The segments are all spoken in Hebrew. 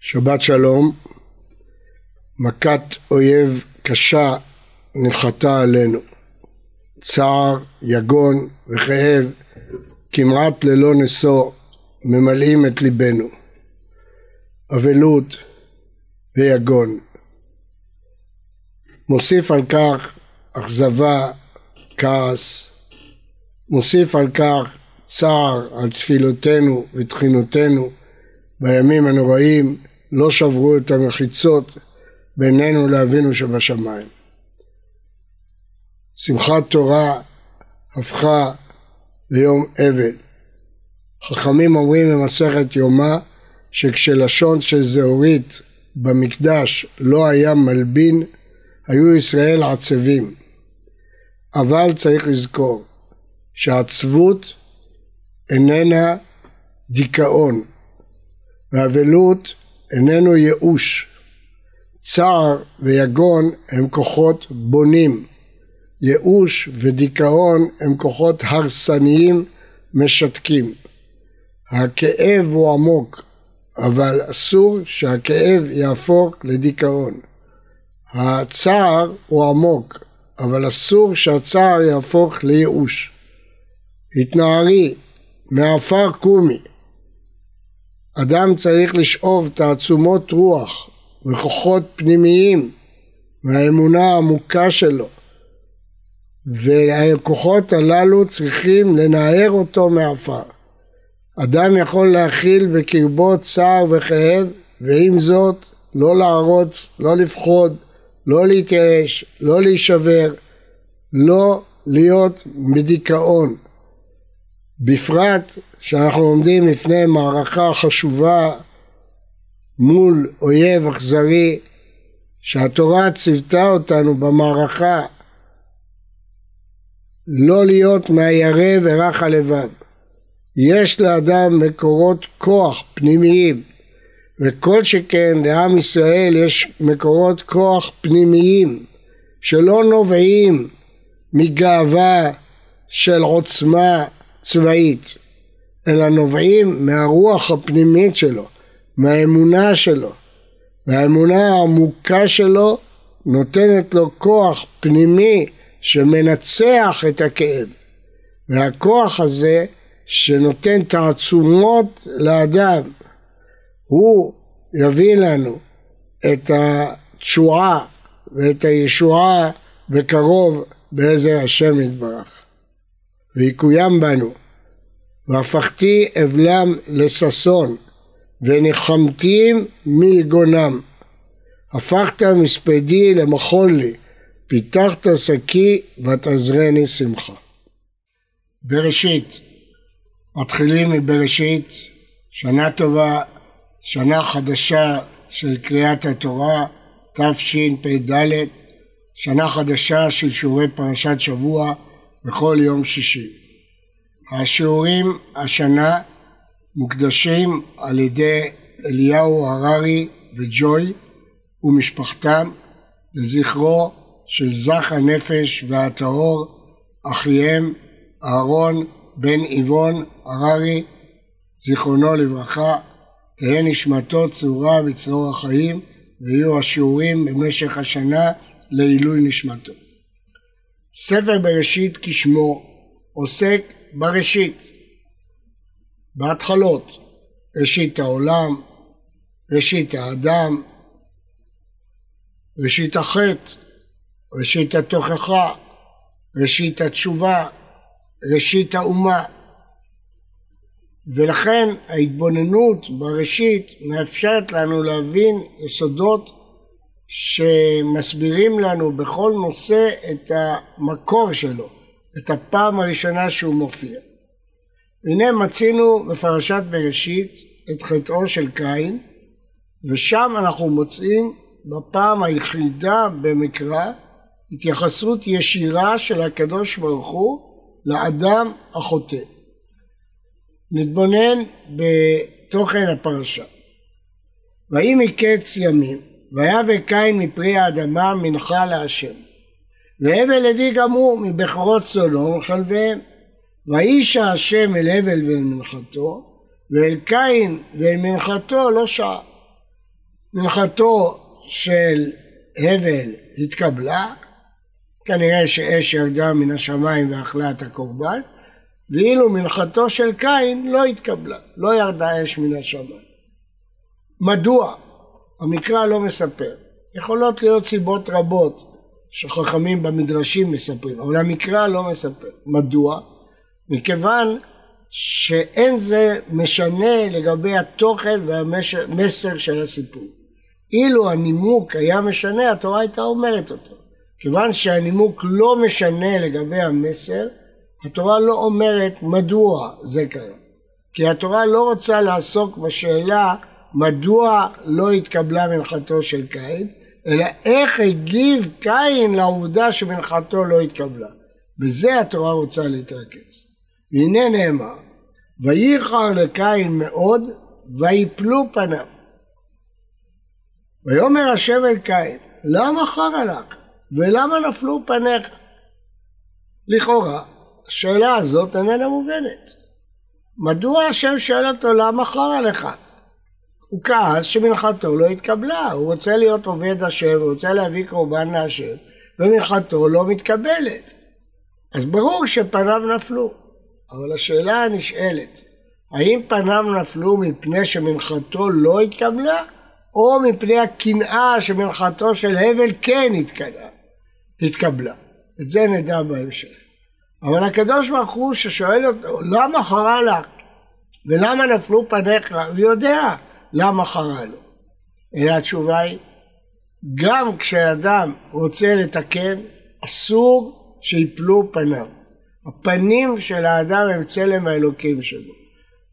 שבת שלום, מכת אויב קשה נחתה עלינו. צער, יגון וכאב כמעט ללא נשוא ממלאים את ליבנו. אבלות ויגון. מוסיף על כך אכזבה, כעס, מוסיף על כך צער על תפילותינו ותחינותינו בימים הנוראים לא שברו את המחיצות בינינו לאבינו שבשמיים. שמחת תורה הפכה ליום אבל. חכמים אומרים במסכת יומא שכשלשון של זהורית במקדש לא היה מלבין, היו ישראל עצבים. אבל צריך לזכור שהעצבות איננה דיכאון, ואבלות איננו ייאוש. צער ויגון הם כוחות בונים. ייאוש ודיכאון הם כוחות הרסניים משתקים. הכאב הוא עמוק, אבל אסור שהכאב יהפוך לדיכאון. הצער הוא עמוק, אבל אסור שהצער יהפוך לייאוש. התנערי, מעפר קומי. אדם צריך לשאוב תעצומות רוח וכוחות פנימיים מהאמונה העמוקה שלו והכוחות הללו צריכים לנער אותו מעפר. אדם יכול להכיל בקרבו צער וכאב ועם זאת לא לערוץ, לא לפחוד, לא להתייאש, לא להישבר, לא להיות בדיכאון. בפרט שאנחנו עומדים לפני מערכה חשובה מול אויב אכזרי שהתורה ציוותה אותנו במערכה לא להיות מהירא ורך הלבב. יש לאדם מקורות כוח פנימיים וכל שכן לעם ישראל יש מקורות כוח פנימיים שלא נובעים מגאווה של עוצמה צבאית, אלא נובעים מהרוח הפנימית שלו, מהאמונה שלו. והאמונה העמוקה שלו נותנת לו כוח פנימי שמנצח את הכאב. והכוח הזה שנותן תעצומות לאדם, הוא יביא לנו את התשועה ואת הישועה בקרוב בעזר השם יתברך. ויקוים בנו. והפכתי אבלם לששון, ונחמתים מיגונם. הפכת מספדי למחול לי, פיתחת שקי ותעזרני שמחה. בראשית, מתחילים מבראשית, שנה טובה, שנה חדשה של קריאת התורה, תשפ"ד, שנה חדשה של שיעורי פרשת שבוע, בכל יום שישי. השיעורים השנה מוקדשים על ידי אליהו הררי וג'וי ומשפחתם לזכרו של זך הנפש והטהור אחיהם אהרון בן איבון הררי זיכרונו לברכה תהא נשמתו צרורה בצרור החיים ויהיו השיעורים במשך השנה לעילוי נשמתו. ספר בראשית כשמו עוסק בראשית, בהתחלות, ראשית העולם, ראשית האדם, ראשית החטא, ראשית התוכחה, ראשית התשובה, ראשית האומה. ולכן ההתבוננות בראשית מאפשרת לנו להבין יסודות שמסבירים לנו בכל נושא את המקור שלו, את הפעם הראשונה שהוא מופיע. הנה מצינו בפרשת בראשית את חטאו של קין, ושם אנחנו מוצאים בפעם היחידה במקרא התייחסות ישירה של הקדוש ברוך הוא לאדם החוטא. נתבונן בתוכן הפרשה. ויהי מקץ ימים ויבא קין מפרי האדמה מנחה להשם. והבל הביא גם הוא מבכורות צונו וחלביהם. ואיש השם אל הבל ואל מנחתו, ואל קין ואל מנחתו לא שעה. מנחתו של הבל התקבלה, כנראה שאש ירדה מן השמיים ואכלה את הקורבן, ואילו מנחתו של קין לא התקבלה, לא ירדה אש מן השמיים. מדוע? המקרא לא מספר. יכולות להיות סיבות רבות שחכמים במדרשים מספרים, אבל המקרא לא מספר. מדוע? מכיוון שאין זה משנה לגבי התוכן והמסר של הסיפור. אילו הנימוק היה משנה, התורה הייתה אומרת אותו. כיוון שהנימוק לא משנה לגבי המסר, התורה לא אומרת מדוע זה קרה. כי התורה לא רוצה לעסוק בשאלה מדוע לא התקבלה מנחתו של קין, אלא איך הגיב קין לעובדה שמנחתו לא התקבלה. בזה התורה רוצה להתרכז. והנה נאמר, וייחר לקין מאוד, ויפלו פניו. ויאמר השם אל קין, למה חרא לך? ולמה נפלו פניך? לכאורה, השאלה הזאת איננה מובנת. מדוע השם שואל אותו למה חרא לך? הוא כעס שמנחתו לא התקבלה, הוא רוצה להיות עובד השם, הוא רוצה להביא קורבן להשם, ומנחתו לא מתקבלת. אז ברור שפניו נפלו, אבל השאלה הנשאלת, האם פניו נפלו מפני שמנחתו לא התקבלה, או מפני הקנאה שמנחתו של הבל כן התקבלה? התקבלה. את זה נדע בהמשך. אבל הקדוש ברוך הוא ששואל אותו, למה חרה לך? ולמה נפלו פניך? הוא יודע למה חרה לו. אלא התשובה היא, גם כשאדם רוצה לתקן, אסור שיפלו פניו. הפנים של האדם הם צלם האלוקים שלו.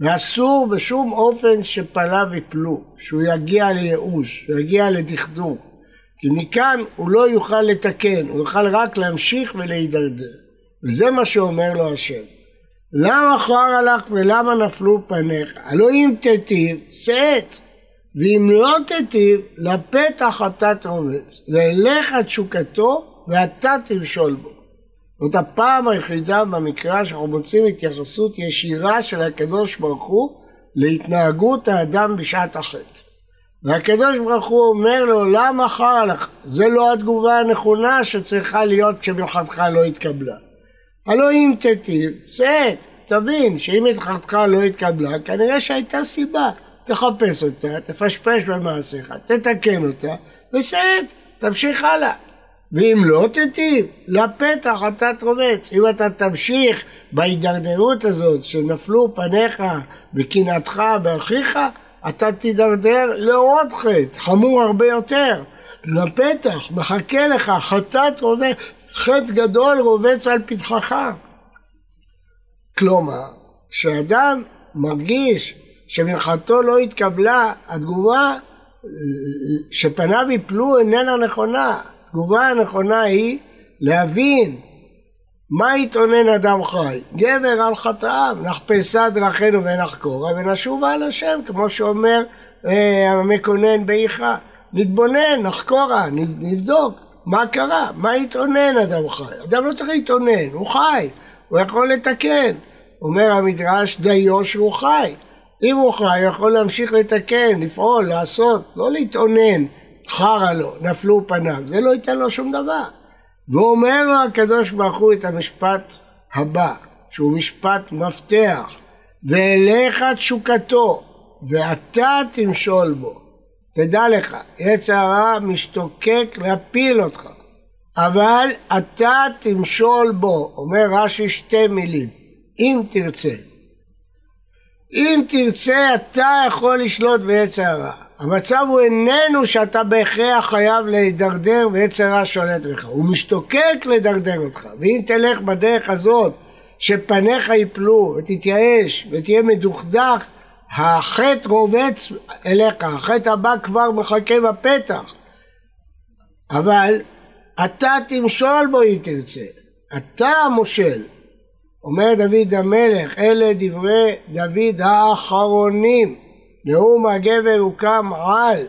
ואסור בשום אופן שפניו יפלו, שהוא יגיע לייאוש, שהוא יגיע לדכדוך. כי מכאן הוא לא יוכל לתקן, הוא יוכל רק להמשיך ולהידרדר. וזה מה שאומר לו השם. למה חר לך ולמה נפלו פניך? הלא אם תיטיב, שאת. ואם לא תיטיב, לפתח אתה תרובץ, ואליך תשוקתו, ואתה תמשול בו. זאת הפעם היחידה במקרא שאנחנו מוצאים התייחסות ישירה של הקדוש ברוך הוא להתנהגות האדם בשעת החטא. והקדוש ברוך הוא אומר לו, למה חרא לך? זה לא התגובה הנכונה שצריכה להיות כשמלחמתך לא התקבלה. הלא אם תטיב, שאת, תבין שאם מלחמתך לא התקבלה, כנראה שהייתה סיבה. תחפש אותה, תפשפש במעשיך, תתקן אותה, ושאת, תמשיך הלאה. ואם לא תטיב, לפתח אתה תרובץ. אם אתה תמשיך בהידרדרות הזאת שנפלו פניך בקנאתך באחיך, אתה תידרדר לעוד חטא, חמור הרבה יותר. לפתח, מחכה לך, חטאת רובץ, חטא גדול רובץ על פתחך. כלומר, כשאדם מרגיש שמנחתו לא התקבלה, התגובה שפניו יפלו איננה נכונה. התגובה הנכונה היא להבין מה יתאונן אדם חי? גבר על חטאיו, נחפשה דרכינו ונחקורה ונשובה על השם, כמו שאומר אה, המקונן באיכה. נתבונן, נחקורה, נבדוק מה קרה, מה יתאונן אדם חי. אדם לא צריך להתאונן, הוא חי, הוא יכול לתקן. אומר המדרש דיו שהוא חי. אם הוא חי, הוא יכול להמשיך לתקן, לפעול, לעשות, לא להתאונן, חרא לו, נפלו פניו, זה לא ייתן לו שום דבר. ואומר לו הקדוש ברוך הוא את המשפט הבא, שהוא משפט מפתח, ואליך תשוקתו, ואתה תמשול בו. תדע לך, עץ הרע משתוקק להפיל אותך, אבל אתה תמשול בו, אומר רש"י שתי מילים, אם תרצה. אם תרצה אתה יכול לשלוט בעץ הרע. המצב הוא איננו שאתה בהכרח חייב להידרדר ועץ הרע שולט בך, הוא משתוקק לדרדר אותך, ואם תלך בדרך הזאת שפניך יפלו ותתייאש ותהיה מדוכדך, החטא רובץ אליך, החטא הבא כבר מחכה בפתח. אבל אתה תמשול בו אם תרצה, אתה המושל. אומר דוד המלך, אלה דברי דוד האחרונים. נאום הגבר הוקם על,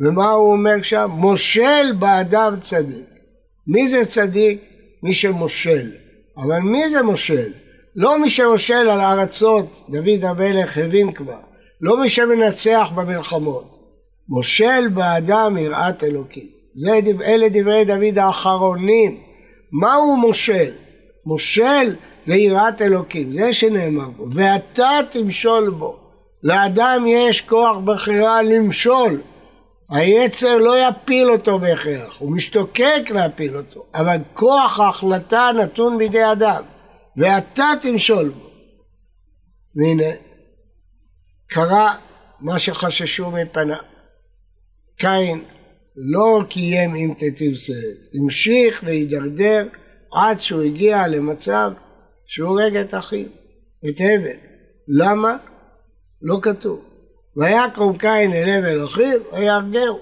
ומה הוא אומר שם? מושל באדם צדיק. מי זה צדיק? מי שמושל. אבל מי זה מושל? לא מי שמושל על הארצות, דוד המלך הבין כבר. לא מי שמנצח במלחמות. מושל באדם יראת אלוקים. זה, אלה דברי דוד האחרונים. מהו מושל? מושל זה יראת אלוקים, זה שנאמר בו. ואתה תמשול בו. לאדם יש כוח בחירה למשול. היצר לא יפיל אותו בהכרח, הוא משתוקק להפיל אותו, אבל כוח ההחלטה נתון בידי אדם, ואתה תמשול בו. והנה, קרה מה שחששו מפניו. קין לא קיים עם תטיב שאת, המשיך להידרדר עד שהוא הגיע למצב שהוא הורג את אחיו, את הבל. למה? לא כתוב. ויקום קין אל הבל אחיו ויהרגהו.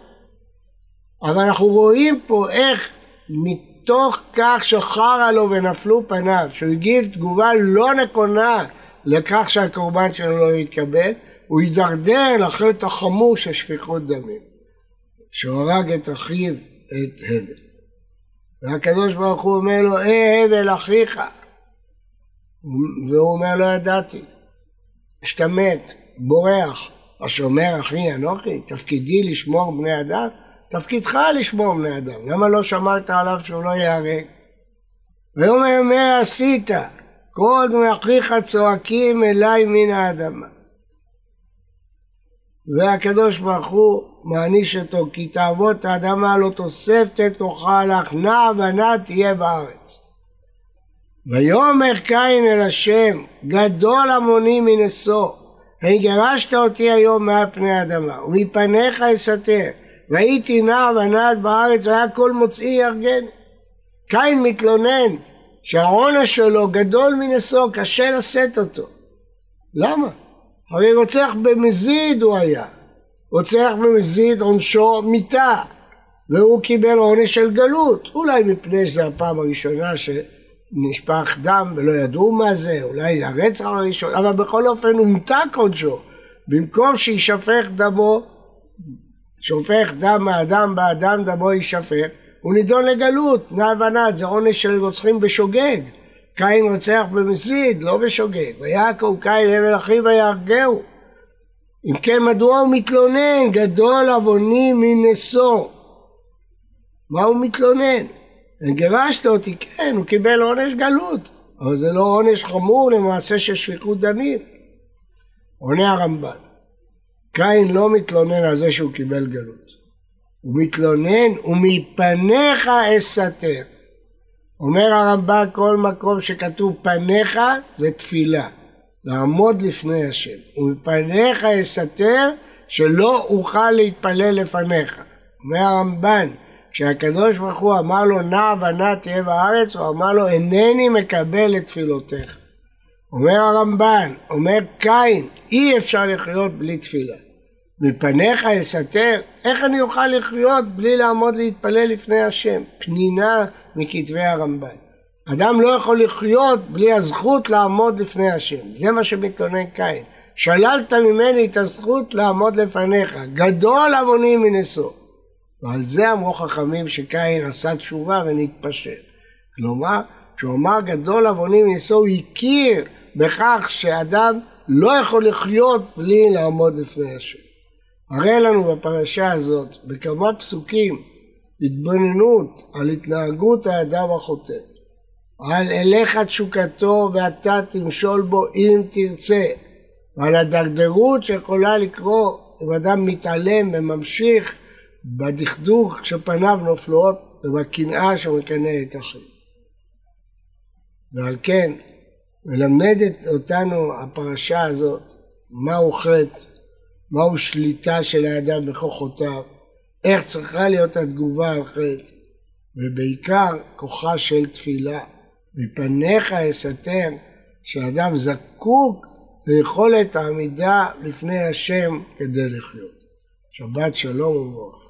אבל אנחנו רואים פה איך מתוך כך שחרה לו ונפלו פניו, שהוא הגיב תגובה לא נכונה לכך שהקורבן שלו לא יתקבל, הוא הידרדר לחטא החמור של שפיכות דמים, שהוא הרג את אחיו, את הבל. והקדוש ברוך הוא אומר לו, אה הבל אחיך. והוא אומר, לא ידעתי. השתמט, בורח. השומר אחי אנוכי, תפקידי לשמור בני אדם? תפקידך לשמור בני אדם, למה לא שמרת עליו שהוא לא ייהרג? ויאמר מה עשית? כל דמי אחיך צועקים אליי מן האדמה. והקדוש ברוך הוא מעניש אותו כי תאבות האדמה לא תוספת תאכל לך נע ונע תהיה בארץ. ויאמר קין אל השם גדול המוני מנשוא גירשת אותי היום מעל פני האדמה, ומפניך אסתר, והייתי נע ונעת בארץ, והיה כל מוצאי ירגן. קין מתלונן שהעונש שלו גדול מנשוא, קשה לשאת אותו. למה? הרי רוצח במזיד הוא היה. רוצח במזיד עונשו מיתה, והוא קיבל עונש של גלות. אולי מפני שזו הפעם הראשונה ש... נשפך דם ולא ידעו מה זה, אולי הרצח הראשון, אבל בכל אופן הומתק עונשו. במקום שישפך דמו, שופך דם האדם באדם דמו יישפך, הוא נידון לגלות, נע ונד, זה עונש של רוצחים בשוגג. קין רוצח במסית, לא בשוגג. ויעקב קין הבל אחיו ויהרגהו. אם כן, מדוע הוא מתלונן? גדול עווני מנשוא. מה הוא מתלונן? גירשת אותי, כן, הוא קיבל עונש גלות, אבל זה לא עונש חמור למעשה של שפיכות דמים. עונה הרמב"ן, קין לא מתלונן על זה שהוא קיבל גלות, הוא מתלונן ומפניך אסתר. אומר הרמב"ן כל מקום שכתוב פניך זה תפילה, לעמוד לפני השם, ומפניך אסתר שלא אוכל להתפלל לפניך. אומר הרמב"ן כשהקדוש ברוך הוא אמר לו נע ונע תהיה בארץ, הוא אמר לו אינני מקבל את תפילותיך. אומר הרמב"ן, אומר קין, אי אפשר לחיות בלי תפילה. מפניך אסתר, איך אני אוכל לחיות בלי לעמוד להתפלל לפני השם? פנינה מכתבי הרמב"ן. אדם לא יכול לחיות בלי הזכות לעמוד לפני השם. זה מה שמתלונן קין. שללת ממני את הזכות לעמוד לפניך. גדול עווני מנשוא. ועל זה אמרו חכמים שקין עשה תשובה ונתפשר. כלומר, כשהוא אמר גדול עווני מנשוא, הוא הכיר בכך שאדם לא יכול לחיות בלי לעמוד לפני השם. הרי לנו בפרשה הזאת, בכמה פסוקים, התבוננות על התנהגות האדם החוטא, על אליך תשוקתו ואתה תמשול בו אם תרצה, ועל הדרדרות שיכולה לקרות אם אדם מתעלם וממשיך בדכדוך שפניו נופלות ובקנאה שמקנא את אחיו. ועל כן מלמדת אותנו הפרשה הזאת מהו חטא, מהו שליטה של האדם בכוחותיו, איך צריכה להיות התגובה על חטא, ובעיקר כוחה של תפילה. מפניך אסתר שאדם זקוק ליכולת העמידה לפני השם כדי לחיות. שבת שלום וברוך.